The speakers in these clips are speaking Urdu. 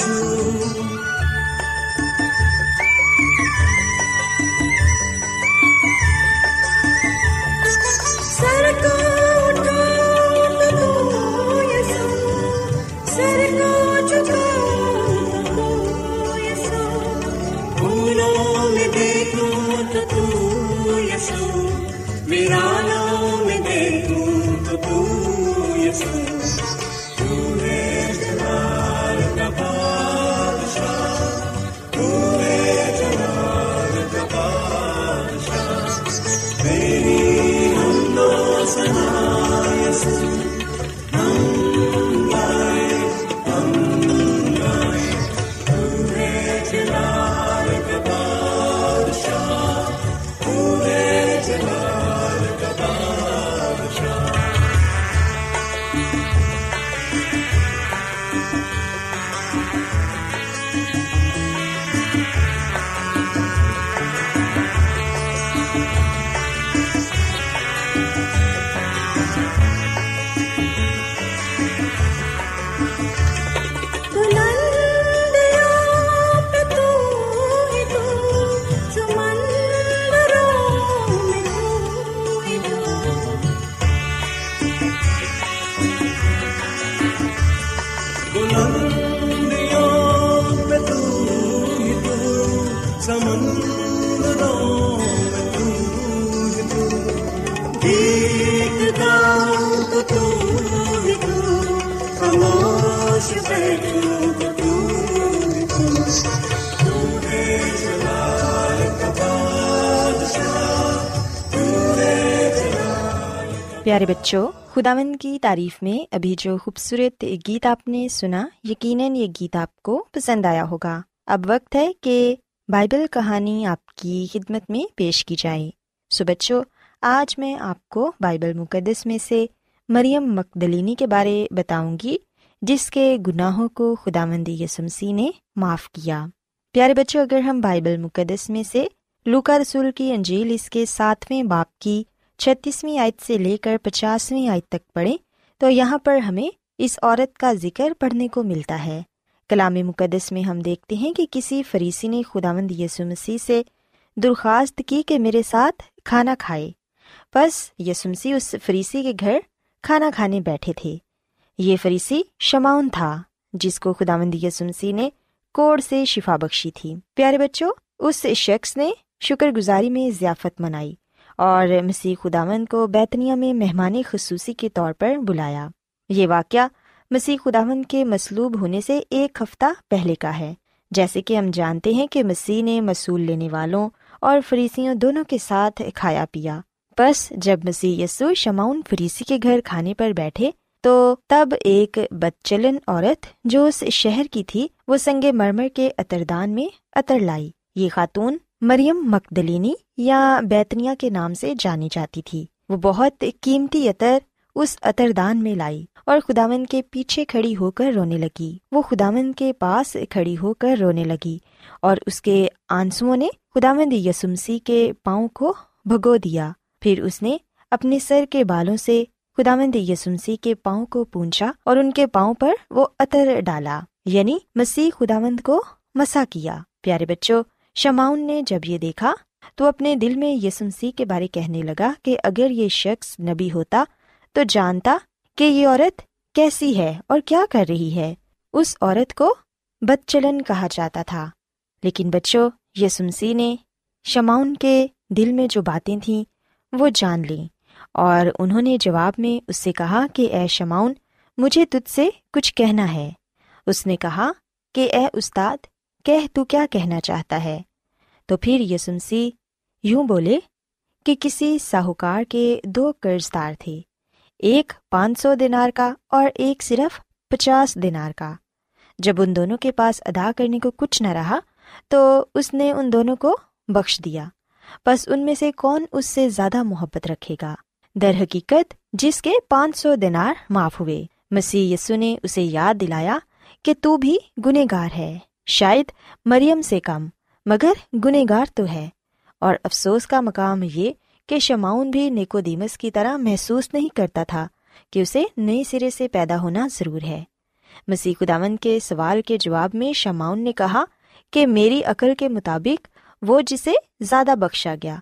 یسو پیارے بچوں، خداوند کی تعریف میں ابھی جو خوبصورت گیت آپ نے سنا، یقیناً یہ گیت آپ کو پسند آیا ہوگا۔ اب وقت ہے کہ بائبل کہانی آپ کی خدمت میں پیش کی جائے۔ سو بچوں، آج میں آپ کو بائبل مقدس میں سے مریم مقدلینی کے بارے بتاؤں گی، جس کے گناہوں کو خداوند یسمسی نے معاف کیا۔ پیارے بچوں، اگر ہم بائبل مقدس میں سے لوکا رسول کی انجیل اس کے ساتویں باپ کی چھتیسویں آیت سے لے کر پچاسویں آیت تک پڑھیں تو یہاں پر ہمیں اس عورت کا ذکر پڑھنے کو ملتا ہے۔ کلام مقدس میں ہم دیکھتے ہیں کہ کسی فریسی نے خداوند یسو مسیح سے درخواست کی کہ میرے ساتھ کھانا کھائے۔ بس یسو مسیح اس فریسی کے گھر کھانا کھانے بیٹھے تھے۔ یہ فریسی شماؤن تھا، جس کو خداوند یسو مسیح نے کوڑ سے شفا بخشی تھی۔ پیارے بچوں، اس شخص نے شکر گزاری میں ضیافت منائی۔ اور مسیح خداوند کو بیتنیا میں مہمان خصوصی کے طور پر بلایا۔ یہ واقعہ مسیح خداوند کے مصلوب ہونے سے ایک ہفتہ پہلے کا ہے۔ جیسے کہ ہم جانتے ہیں کہ مسیح نے مصول لینے والوں اور فریسیوں دونوں کے ساتھ کھایا پیا۔ بس جب مسیح یسو شماؤن فریسی کے گھر کھانے پر بیٹھے تو تب ایک بدچلن عورت جو اس شہر کی تھی وہ سنگ مرمر کے اتردان میں اتر لائی۔ یہ خاتون مریم مکدلینی یا بیتنیا کے نام سے جانی جاتی تھی۔ وہ بہت قیمتی عطر اس اتردان میں لائی اور خداون کے پیچھے کھڑی ہو کر رونے لگی۔ وہ خداون کے پاس کھڑی ہو کر رونے لگی اور اس کے آنسو نے خداوند یسمسی کے پاؤں کو بھگو دیا۔ پھر اس نے اپنے سر کے بالوں سے خداوند یسمسی کے پاؤں کو پونچھا اور ان کے پاؤں پر وہ عطر ڈالا۔ یعنی مسیح خداوند کو مسا کیا۔ پیارے بچوں شماؤن نے جب یہ دیکھا تو اپنے دل میں یسمسی کے بارے کہنے لگا کہ اگر یہ شخص نبی ہوتا تو جانتا کہ یہ عورت کیسی ہے اور کیا کر رہی ہے۔ اس عورت کو بد چلن کہا جاتا تھا۔ لیکن بچوں یسمسی نے شماؤن کے دل میں جو باتیں تھیں وہ جان لیں اور انہوں نے جواب میں اس سے کہا کہ اے شماؤن مجھے تجھ سے کچھ کہنا ہے۔ اس نے کہا کہ اے استاد کہہ تو کیا کہنا چاہتا ہے؟ تو پھر یسمسی یوں بولے کہ کسی ساہوکار کے دو قرض دار تھے، ایک پانچ سو دینار کا اور ایک صرف پچاس دینار کا۔ جب ان دونوں کے پاس ادا کرنے کو کچھ نہ رہا، تو اس نے ان دونوں کو بخش دیا۔ بس ان میں سے کون اس سے زیادہ محبت رکھے گا؟ در حقیقت جس کے پانچ سو دینار معاف ہوئے۔ مسیح یسو نے اسے یاد دلایا کہ تو بھی گنہ گار ہے۔ شاید مریم سے کم، مگر گنہ گار تو ہے۔ اور افسوس کا مقام یہ کہ شماؤن بھی نیکو دیمس کی طرح محسوس نہیں کرتا تھا کہ اسے نئے سرے سے پیدا ہونا ضرور ہے۔ مسیح خداون کے سوال کے جواب میں شماؤن نے کہا کہ میری عقل کے مطابق وہ جسے زیادہ بخشا گیا۔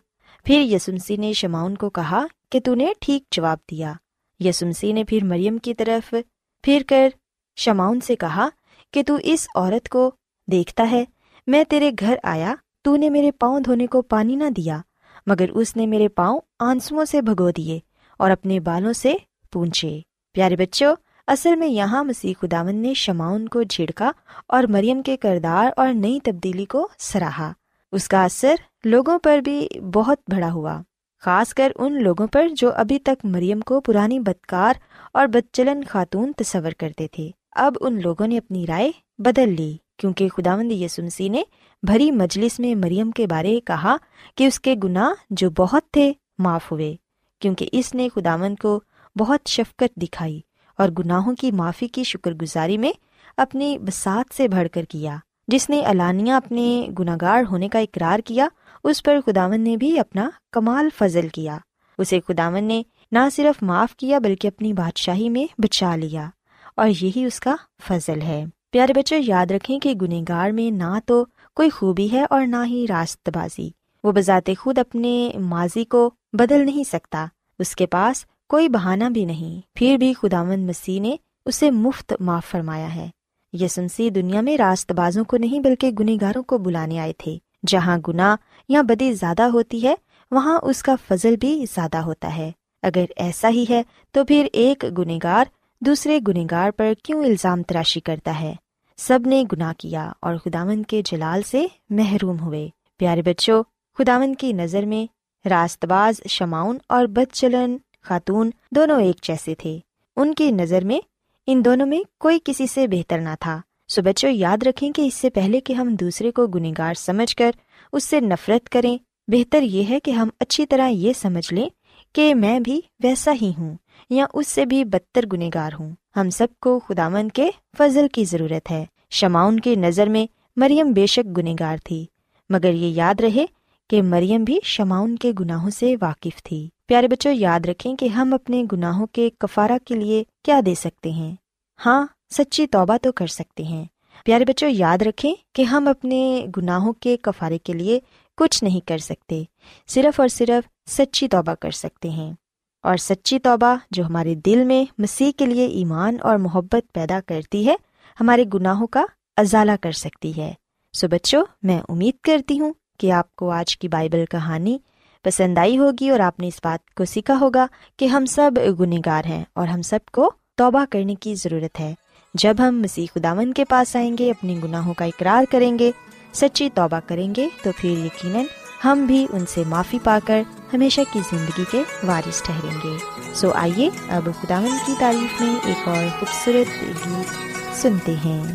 پھر یسمسی نے شماؤن کو کہا کہ تو نے ٹھیک جواب دیا۔ یسمسی نے پھر مریم کی طرف پھر کر شماؤن سے کہا کہ تو اس عورت کو دیکھتا ہے، میں تیرے گھر آیا، تو نے میرے پاؤں دھونے کو پانی نہ دیا، مگر اس نے میرے پاؤں آنسو سے بھگو دیے اور اپنے بالوں سے پونچھے۔ پیارے بچوں، اصل میں یہاں مسیح خداون نے شماؤن کو جھڑکا اور مریم کے کردار اور نئی تبدیلی کو سراہا۔ اس کا اثر لوگوں پر بھی بہت بڑا ہوا، خاص کر ان لوگوں پر جو ابھی تک مریم کو پرانی بدکار اور بدچلن خاتون تصور کرتے تھے۔ اب ان لوگوں نے اپنی رائے بدل لی۔ کیونکہ خداوند یسمسی نے بھری مجلس میں مریم کے بارے کہا کہ اس کے گناہ جو بہت تھے معاف ہوئے، کیونکہ اس نے خداوند کو بہت شفقت دکھائی اور گناہوں کی معافی کی شکر گزاری میں اپنی بسات سے بڑھ کر کیا۔ جس نے علانیہ اپنے گناگار ہونے کا اقرار کیا، اس پر خداون نے بھی اپنا کمال فضل کیا۔ اسے خداون نے نہ صرف معاف کیا، بلکہ اپنی بادشاہی میں بچا لیا اور یہی اس کا فضل ہے۔ پیارے بچے یاد رکھیں کہ گنہگار میں نہ تو کوئی خوبی ہے اور نہ ہی راست بازی وہ بذات خود اپنے ماضی کو بدل نہیں سکتا۔ اس کے پاس کوئی بہانہ بھی نہیں۔ پھر بھی خداوند مسیح نے اسے مفت معاف فرمایا ہے۔ یسنسی دنیا میں راست بازوں کو نہیں بلکہ گنہ گاروں کو بلانے آئے تھے۔ جہاں گناہ یا بدی زیادہ ہوتی ہے، وہاں اس کا فضل بھی زیادہ ہوتا ہے۔ اگر ایسا ہی ہے، تو پھر ایک گنہگار دوسرے گنہگار پر کیوں الزام تراشی کرتا ہے؟ سب نے گناہ کیا اور خداون کے جلال سے محروم ہوئے۔ پیارے بچوں خداون کی نظر میں راست باز شماؤن اور بد چلن خاتون دونوں ایک جیسے تھے۔ ان کی نظر میں ان دونوں میں کوئی کسی سے بہتر نہ تھا۔ سو بچوں، یاد رکھیں کہ اس سے پہلے کہ ہم دوسرے کو گنہگار سمجھ کر اس سے نفرت کریں، بہتر یہ ہے کہ ہم اچھی طرح یہ سمجھ لیں کہ میں بھی ویسا ہی ہوں۔ یا اس سے بھی بدتر گنہگار ہوں۔ ہم سب کو خدامند کے فضل کی ضرورت ہے۔ شماؤن کی نظر میں مریم بے شک گنہگار تھی۔ مگر یہ یاد رہے کہ مریم بھی شماؤن کے گناہوں سے واقف تھی۔ پیارے بچوں، یاد رکھیں کہ ہم اپنے گناہوں کے کفارہ کے لیے کیا دے سکتے ہیں۔ ہاں سچی توبہ تو کر سکتے ہیں۔ پیارے بچوں، یاد رکھیں کہ ہم اپنے گناہوں کے کفارے کے لیے کچھ نہیں کر سکتے۔ صرف اور صرف سچی توبہ کر سکتے ہیں۔ اور سچی توبہ جو ہمارے دل میں مسیح کے لیے ایمان اور محبت پیدا کرتی ہے، ہمارے گناہوں کا ازالہ کر سکتی ہے۔ سو بچوں، میں امید کرتی ہوں کہ آپ کو آج کی بائبل کہانی پسند آئی ہوگی اور آپ نے اس بات کو سیکھا ہوگا کہ ہم سب گنہگار ہیں اور ہم سب کو توبہ کرنے کی ضرورت ہے۔ جب ہم مسیح خداون کے پاس آئیں گے، اپنے گناہوں کا اقرار کریں گے، سچی توبہ کریں گے، تو پھر یقیناً ہم بھی ان سے معافی پا کر ہمیشہ کی زندگی کے وارث ٹھہریں گے۔ سو آئیے اب خدا کی تعریف میں ایک اور خوبصورت گیت سنتے ہیں۔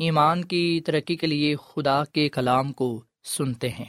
ایمان کی ترقی کے لیے خدا کے کلام کو سنتے ہیں۔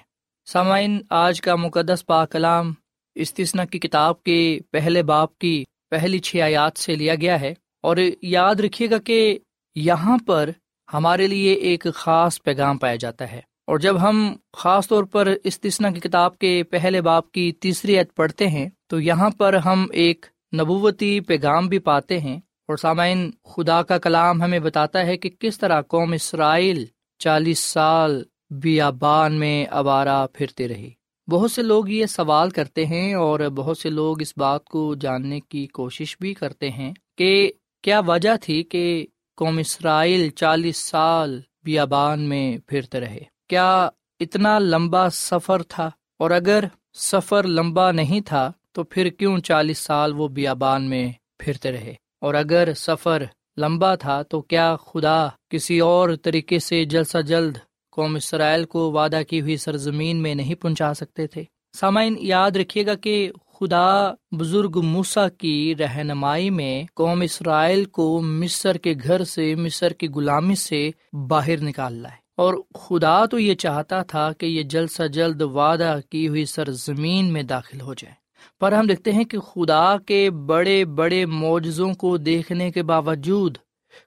سامعین، آج کا مقدس پا کلام استثنا کی کتاب کے پہلے باپ کی پہلی چھ آیات سے لیا گیا ہے۔ اور یاد رکھیے گا کہ یہاں پر ہمارے لیے ایک خاص پیغام پایا جاتا ہے۔ اور جب ہم خاص طور پر استثنا کی کتاب کے پہلے باپ کی تیسری عید پڑھتے ہیں، تو یہاں پر ہم ایک نبوتی پیغام بھی پاتے ہیں۔ اور سامعین، خدا کا کلام ہمیں بتاتا ہے کہ کس طرح قوم اسرائیل چالیس سال بیابان میں آوارہ پھرتے رہی بہت سے لوگ یہ سوال کرتے ہیں اور بہت سے لوگ اس بات کو جاننے کی کوشش بھی کرتے ہیں کہ کیا وجہ تھی کہ قوم اسرائیل چالیس سال بیابان میں پھرتے رہے۔ کیا اتنا لمبا سفر تھا؟ اور اگر سفر لمبا نہیں تھا تو پھر کیوں چالیس سال وہ بیابان میں پھرتے رہے؟ اور اگر سفر لمبا تھا تو کیا خدا کسی اور طریقے سے جلد سے جلد قوم اسرائیل کو وعدہ کی ہوئی سرزمین میں نہیں پہنچا سکتے تھے؟ سامعین، یاد رکھیے گا کہ خدا بزرگ موسا کی رہنمائی میں قوم اسرائیل کو مصر کے گھر سے، مصر کی غلامی سے باہر نکال لائے۔ اور خدا تو یہ چاہتا تھا کہ یہ جلد سے جلد وعدہ کی ہوئی سرزمین میں داخل ہو جائے۔ پر ہم دیکھتے ہیں کہ خدا کے بڑے بڑے معجزوں کو دیکھنے کے باوجود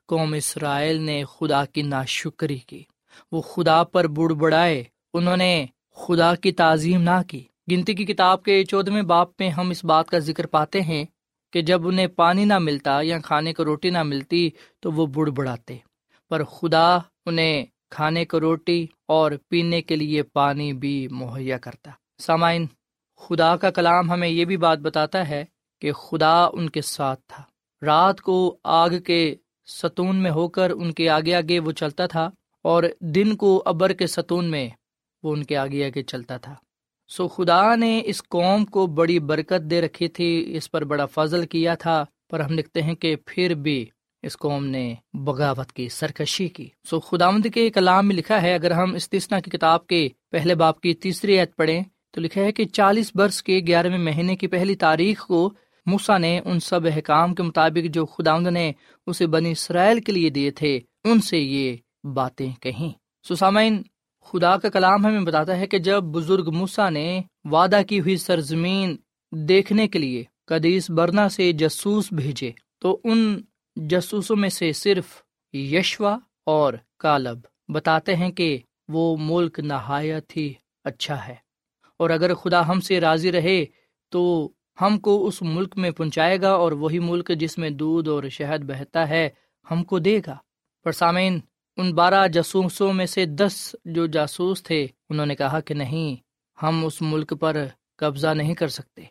قوم اسرائیل نے خدا کی ناشکری کی۔ وہ خدا پر بڑ بڑائے انہوں نے خدا کی تعظیم نہ کی۔ گنتی کی کتاب کے چودہویں باپ میں ہم اس بات کا ذکر پاتے ہیں کہ جب انہیں پانی نہ ملتا یا کھانے کو روٹی نہ ملتی تو وہ بڑ بڑاتے پر خدا انہیں کھانے کو روٹی اور پینے کے لیے پانی بھی مہیا کرتا۔ سامعین خدا کا کلام ہمیں یہ بھی بات بتاتا ہے کہ خدا ان کے ساتھ تھا۔ رات کو آگ کے ستون میں ہو کر ان کے آگے آگے وہ چلتا تھا اور دن کو ابر کے ستون میں وہ ان کے آگے آگے چلتا تھا۔ سو خدا نے اس قوم کو بڑی برکت دے رکھی تھی، اس پر بڑا فضل کیا تھا، پر ہم لکھتے ہیں کہ پھر بھی اس قوم نے بغاوت کی، سرکشی کی۔ سو خداوند کے کلام میں لکھا ہے، اگر ہم استثنا کی کتاب کے پہلے باپ کی تیسری عید پڑھیں تو لکھا ہے کہ چالیس برس کے گیارہویں مہینے کی پہلی تاریخ کو موسا نے ان سب احکام کے مطابق جو خداوند نے اسے بنی اسرائیل کے لیے دیے تھے، ان سے یہ باتیں کہیں۔ سسامین خدا کا کلام ہمیں بتاتا ہے کہ جب بزرگ موسا نے وعدہ کی ہوئی سرزمین دیکھنے کے لیے قدیس برنا سے جاسوس بھیجے، تو ان جاسوسوں میں سے صرف یشوا اور کالب بتاتے ہیں کہ وہ ملک نہایت ہی اچھا ہے۔ اور اگر خدا ہم سے راضی رہے تو ہم کو اس ملک میں پہنچائے گا اور وہی ملک جس میں دودھ اور شہد بہتا ہے ہم کو دے گا۔ پر سامعین، ان بارہ جاسوسوں میں سے دس جو جاسوس تھے، انہوں نے کہا کہ نہیں، ہم اس ملک پر قبضہ نہیں کر سکتے۔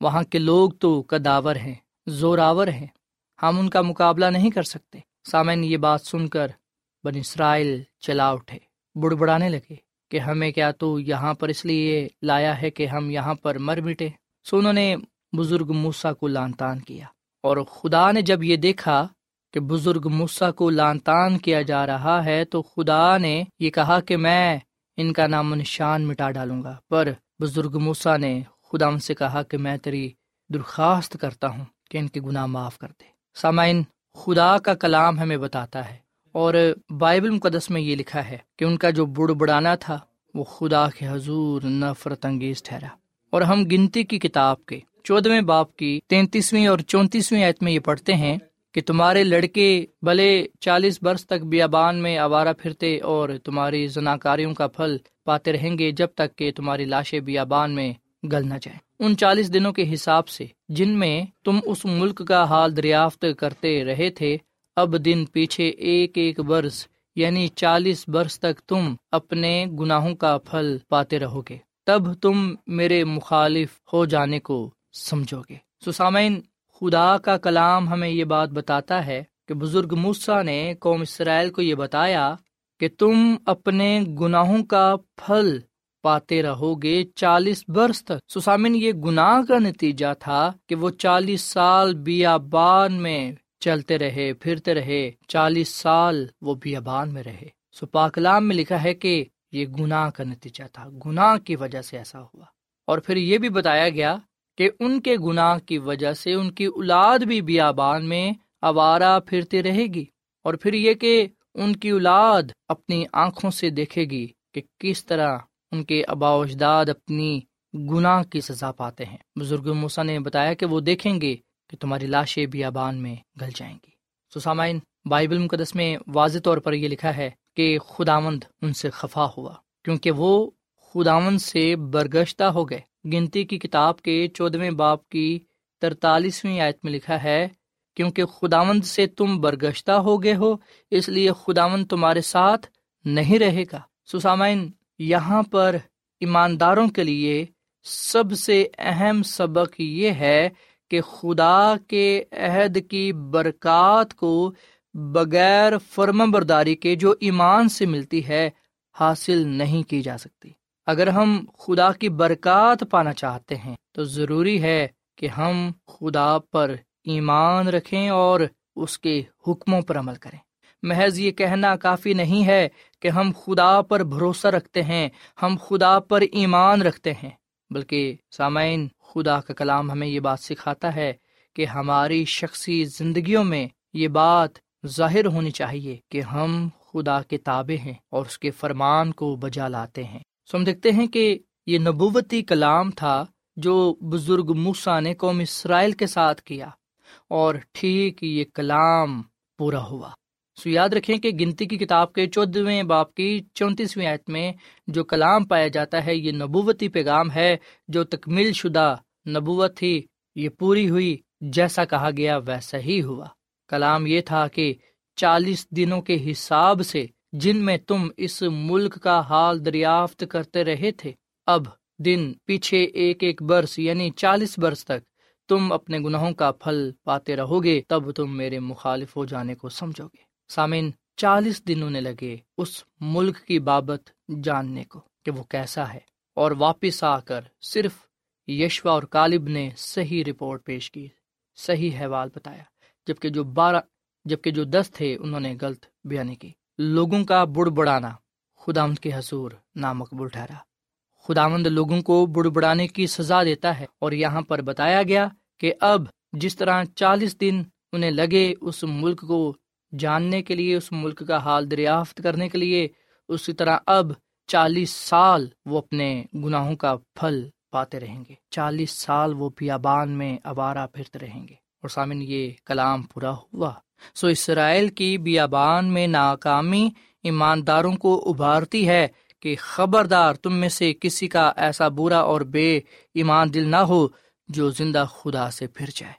وہاں کے لوگ تو کداور ہیں، زوراور ہیں۔ ہم ان کا مقابلہ نہیں کر سکتے۔ سامعین، یہ بات سن کر بن اسرائیل چلا اٹھے بڑ بڑانے لگے۔ کہ ہمیں کیا تو یہاں پر اس لیے لایا ہے کہ ہم یہاں پر مر مٹے۔ سو انہوں نے بزرگ موسا کو لان تان کیا۔ اور خدا نے جب یہ دیکھا کہ بزرگ موسا کو لان تان کیا جا رہا ہے، تو خدا نے یہ کہا کہ میں ان کا نام و نشان مٹا ڈالوں گا۔ پر بزرگ موسا نے خدا ان سے کہا کہ میں تیری درخواست کرتا ہوں کہ ان کے گناہ معاف کر دے۔ سامعین، خدا کا کلام ہمیں بتاتا ہے اور بائبل مقدس میں یہ لکھا ہے کہ ان کا جو بڑ بڑانا تھا، وہ خدا کے حضور نفرت انگیز ٹھہرا۔ اور ہم گنتی کی کتاب کے چودہویں باپ کی تینتیسویں اور چونتیسویں آیت میں یہ پڑھتے ہیں کہ تمہارے لڑکے بھلے چالیس برس تک بیابان میں آوارہ پھرتے اور تمہاری زناکاریوں کا پھل پاتے رہیں گے جب تک کہ تمہاری لاشیں بیابان میں گل نہ جائیں۔ ان چالیس دنوں کے حساب سے جن میں تم اس ملک کا حال دریافت کرتے رہے تھے اب دن پیچھے ایک ایک برس یعنی چالیس برس تک تم اپنے گناہوں کا پھل پاتے رہو گے تب تم میرے مخالف ہو جانے کو سمجھو گے سسامین خدا کا کلام ہمیں یہ بات بتاتا ہے کہ بزرگ موسا نے قوم اسرائیل کو یہ بتایا کہ تم اپنے گناہوں کا پھل پاتے رہو گے چالیس برس تک۔ سسامن یہ گناہ کا نتیجہ تھا کہ وہ چالیس سال بیابان میں چلتے رہے، پھرتے رہے، چالیس سال وہ بیابان میں رہے۔ سو پاکلام میں لکھا ہے کہ یہ گناہ کا نتیجہ تھا۔ گناہ کی وجہ سے ایسا ہوا۔ اور پھر یہ بھی بتایا گیا کہ ان کے گناہ کی وجہ سے ان کی اولاد بھی بیابان میں آوارہ پھرتی رہے گی۔ اور پھر یہ کہ ان کی اولاد اپنی آنکھوں سے دیکھے گی کہ کس طرح ان کے آبا و اجداد اپنی گناہ کی سزا پاتے ہیں۔ بزرگ موسا نے بتایا کہ وہ دیکھیں گے کہ تمہاری لاشیں بیابان میں گل جائیں گی۔ سو سامعین بائبل مقدس میں واضح طور پر یہ لکھا ہے کہ خداوند ان سے خفا ہوا، کیونکہ وہ خداوند سے برگشتہ ہو گئے۔ گنتی کی کتاب کے چودہویں باپ کی ترتالیسویں آیت میں لکھا ہے، کیونکہ خداوند سے تم برگشتہ ہو گئے ہو، اس لیے خداوند تمہارے ساتھ نہیں رہے گا۔ سسامین یہاں پر ایمانداروں کے لیے سب سے اہم سبق یہ ہے کہ خدا کے عہد کی برکات کو بغیر فرم برداری کے جو ایمان سے ملتی ہے، حاصل نہیں کی جا سکتی۔ اگر ہم خدا کی برکات پانا چاہتے ہیں، تو ضروری ہے کہ ہم خدا پر ایمان رکھیں اور اس کے حکموں پر عمل کریں۔ محض یہ کہنا کافی نہیں ہے کہ ہم خدا پر بھروسہ رکھتے ہیں، ہم خدا پر ایمان رکھتے ہیں، بلکہ سامعین خدا کا کلام ہمیں یہ بات سکھاتا ہے کہ ہماری شخصی زندگیوں میں یہ بات ظاہر ہونی چاہیے کہ ہم خدا کے تابے ہیں اور اس کے فرمان کو بجا لاتے ہیں۔ سو ہم دیکھتے ہیں کہ یہ نبوتی کلام تھا جو بزرگ موسا نے قوم اسرائیل کے ساتھ کیا اور ٹھیک یہ کلام پورا ہوا۔ سو یاد رکھیں کہ گنتی کی کتاب کے چودہویں باپ کی چونتیسویں آیت میں جو کلام پایا جاتا ہے، یہ نبوتی پیغام ہے جو تکمیل شدہ نبوت تھی، یہ پوری ہوئی جیسا کہا گیا ویسا ہی ہوا۔ کلام یہ تھا کہ چالیس دنوں کے حساب سے جن میں تم اس ملک کا حال دریافت کرتے رہے تھے، اب دن پیچھے ایک ایک برس یعنی چالیس برس تک تم اپنے گناہوں کا پھل پاتے رہو گے، تب تم میرے مخالف ہو جانے کو سمجھو گے۔ سامن چالیس دنوں نے لگے اس ملک کی بابت جاننے کو کہ وہ کیسا ہے، اور واپس آ کر صرف یشوا اور کالب نے صحیح رپورٹ پیش کی، صحیح حوال بتایا، جبکہ جو بارہ، جبکہ جو دس تھے انہوں نے غلط بیانی کی۔ لوگوں کا بڑ بڑانا خداوند کے حضور نامقبول ٹھہرا۔ خداوند لوگوں کو بڑ بڑانے کی سزا دیتا ہے، اور یہاں پر بتایا گیا کہ اب جس طرح چالیس دن انہیں لگے، اس ملک کو جاننے کے لیے، اس ملک کا حال دریافت کرنے کے لیے، اسی طرح اب چالیس سال وہ اپنے گناہوں کا پھل پاتے رہیں گے۔ چالیس سال وہ بیابان میں ابارہ پھرتے رہیں گے۔ اور سامن یہ کلام پورا ہوا۔ سو اسرائیل کی بیابان میں ناکامی ایمانداروں کو ابھارتی ہے کہ خبردار تم میں سے کسی کا ایسا برا اور بے ایمان دل نہ ہو جو زندہ خدا سے پھر جائے۔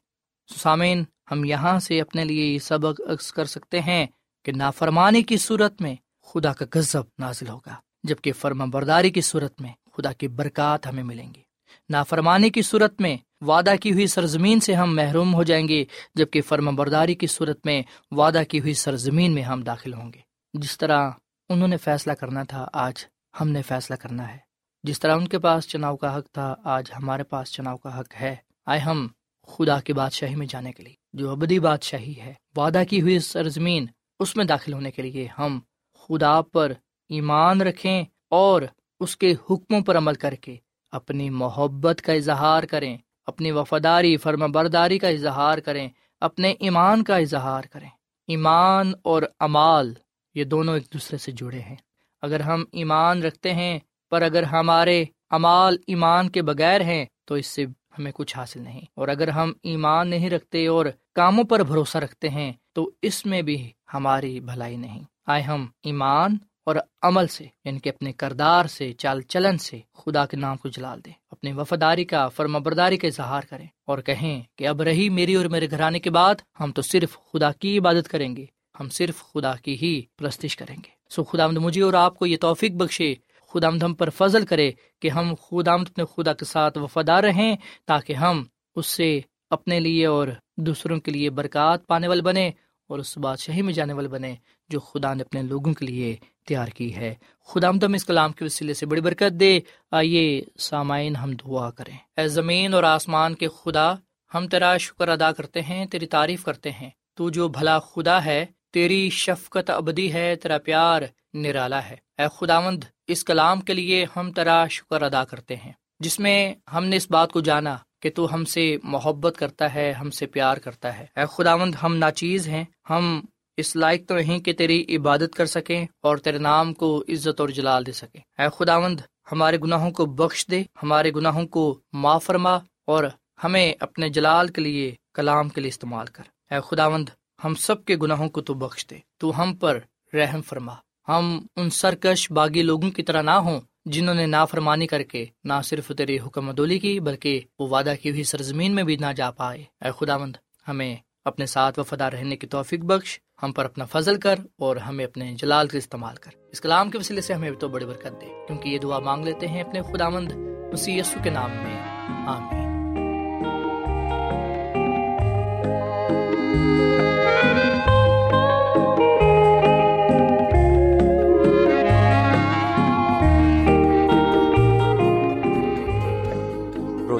سامعین ہم یہاں سے اپنے لیے یہ سبق عکس کر سکتے ہیں کہ نافرمانی کی صورت میں خدا کا غضب نازل ہوگا، جبکہ فرما برداری کی صورت میں خدا کی برکات ہمیں ملیں گی۔ نافرمانی کی صورت میں وعدہ کی ہوئی سرزمین سے ہم محروم ہو جائیں گے، جبکہ فرما برداری کی صورت میں وعدہ کی ہوئی سرزمین میں ہم داخل ہوں گے۔ جس طرح انہوں نے فیصلہ کرنا تھا، آج ہم نے فیصلہ کرنا ہے۔ جس طرح ان کے پاس چناؤ کا حق تھا، آج ہمارے پاس چناؤ کا حق ہے۔ آئے ہم خدا کی بادشاہی میں جانے کے لیے۔ جو ابدی بادشاہی ہے، وعدہ کی ہوئی سرزمین، اس میں داخل ہونے کے لیے ہم خدا پر ایمان رکھیں اور اس کے حکموں پر عمل کر کے اپنی محبت کا اظہار کریں، اپنی وفاداری فرما برداری کا اظہار کریں، اپنے ایمان کا اظہار کریں۔ ایمان اور امال، یہ دونوں ایک دوسرے سے جڑے ہیں۔ اگر ہم ایمان رکھتے ہیں، پر اگر ہمارے امال ایمان کے بغیر ہیں، تو اس سے ہمیں کچھ حاصل نہیں۔ اور اگر ہم ایمان نہیں رکھتے اور کاموں پر بھروسہ رکھتے ہیں، تو اس میں بھی ہماری بھلائی نہیں۔ آئے ہم ایمان اور عمل سے یعنی کہ اپنے کردار سے، چال چلن سے خدا کے نام کو جلال دیں۔ اپنی وفاداری کا، فرما برداری کا اظہار کریں۔ اور کہیں کہ اب رہی میری اور میرے گھرانے کے بعد ہم تو صرف خدا کی عبادت کریں گے۔ ہم صرف خدا کی ہی پرستش کریں گے۔ سو خدا مجھے اور آپ کو یہ توفیق بخشے خدا ہم پر فضل کرے کہ ہم خدا اپنے خدا کے ساتھ وفادار رہیں تاکہ ہم اس سے اپنے لیے اور دوسروں کے لیے برکات پانے والے بنے اور اس بادشاہی میں جانے والے بنے جو خدا نے اپنے لوگوں کے لیے تیار کی ہے۔ خدا دم اس کلام کے وسیلے سے بڑی برکت دے۔ آئیے سامعین ہم دعا کریں۔ اے زمین اور آسمان کے خدا، ہم تیرا شکر ادا کرتے ہیں، تیری تعریف کرتے ہیں۔ تو جو بھلا خدا ہے، تیری شفقت ابدی ہے، تیرا پیار نرالا ہے۔ اے خداوند، اس کلام کے لیے ہم تیرا شکر ادا کرتے ہیں، جس میں ہم نے اس بات کو جانا کہ تو ہم سے محبت کرتا ہے، ہم سے پیار کرتا ہے۔ اے خداوند، ہم ناچیز ہیں، ہم اس لائق تو نہیں کہ تیری عبادت کر سکیں اور تیرے نام کو عزت اور جلال دے سکیں۔ اے خداوند، ہمارے گناہوں کو بخش دے، ہمارے گناہوں کو معاف فرما اور ہمیں اپنے جلال کے لیے کلام کے لیے استعمال کر۔ اے خداوند، ہم سب کے گناہوں کو تو بخش دے، تو ہم پر رحم فرما۔ ہم ان سرکش باغی لوگوں کی طرح نہ ہوں جنہوں نے نافرمانی کر کے نہ صرف تیری حکم عدولی کی بلکہ وہ وعدہ کی ہوئی سرزمین میں بھی نہ جا پائے۔ اے خداوند، ہمیں اپنے ساتھ وفادار رہنے کی توفیق بخش، ہم پر اپنا فضل کر اور ہمیں اپنے جلال کا استعمال کر۔ اس کلام کے وسیلے سے ہمیں تو بڑی برکت دے، کیونکہ یہ دعا مانگ لیتے ہیں اپنے خداوند اسی یسو کے نام میں۔ آمین۔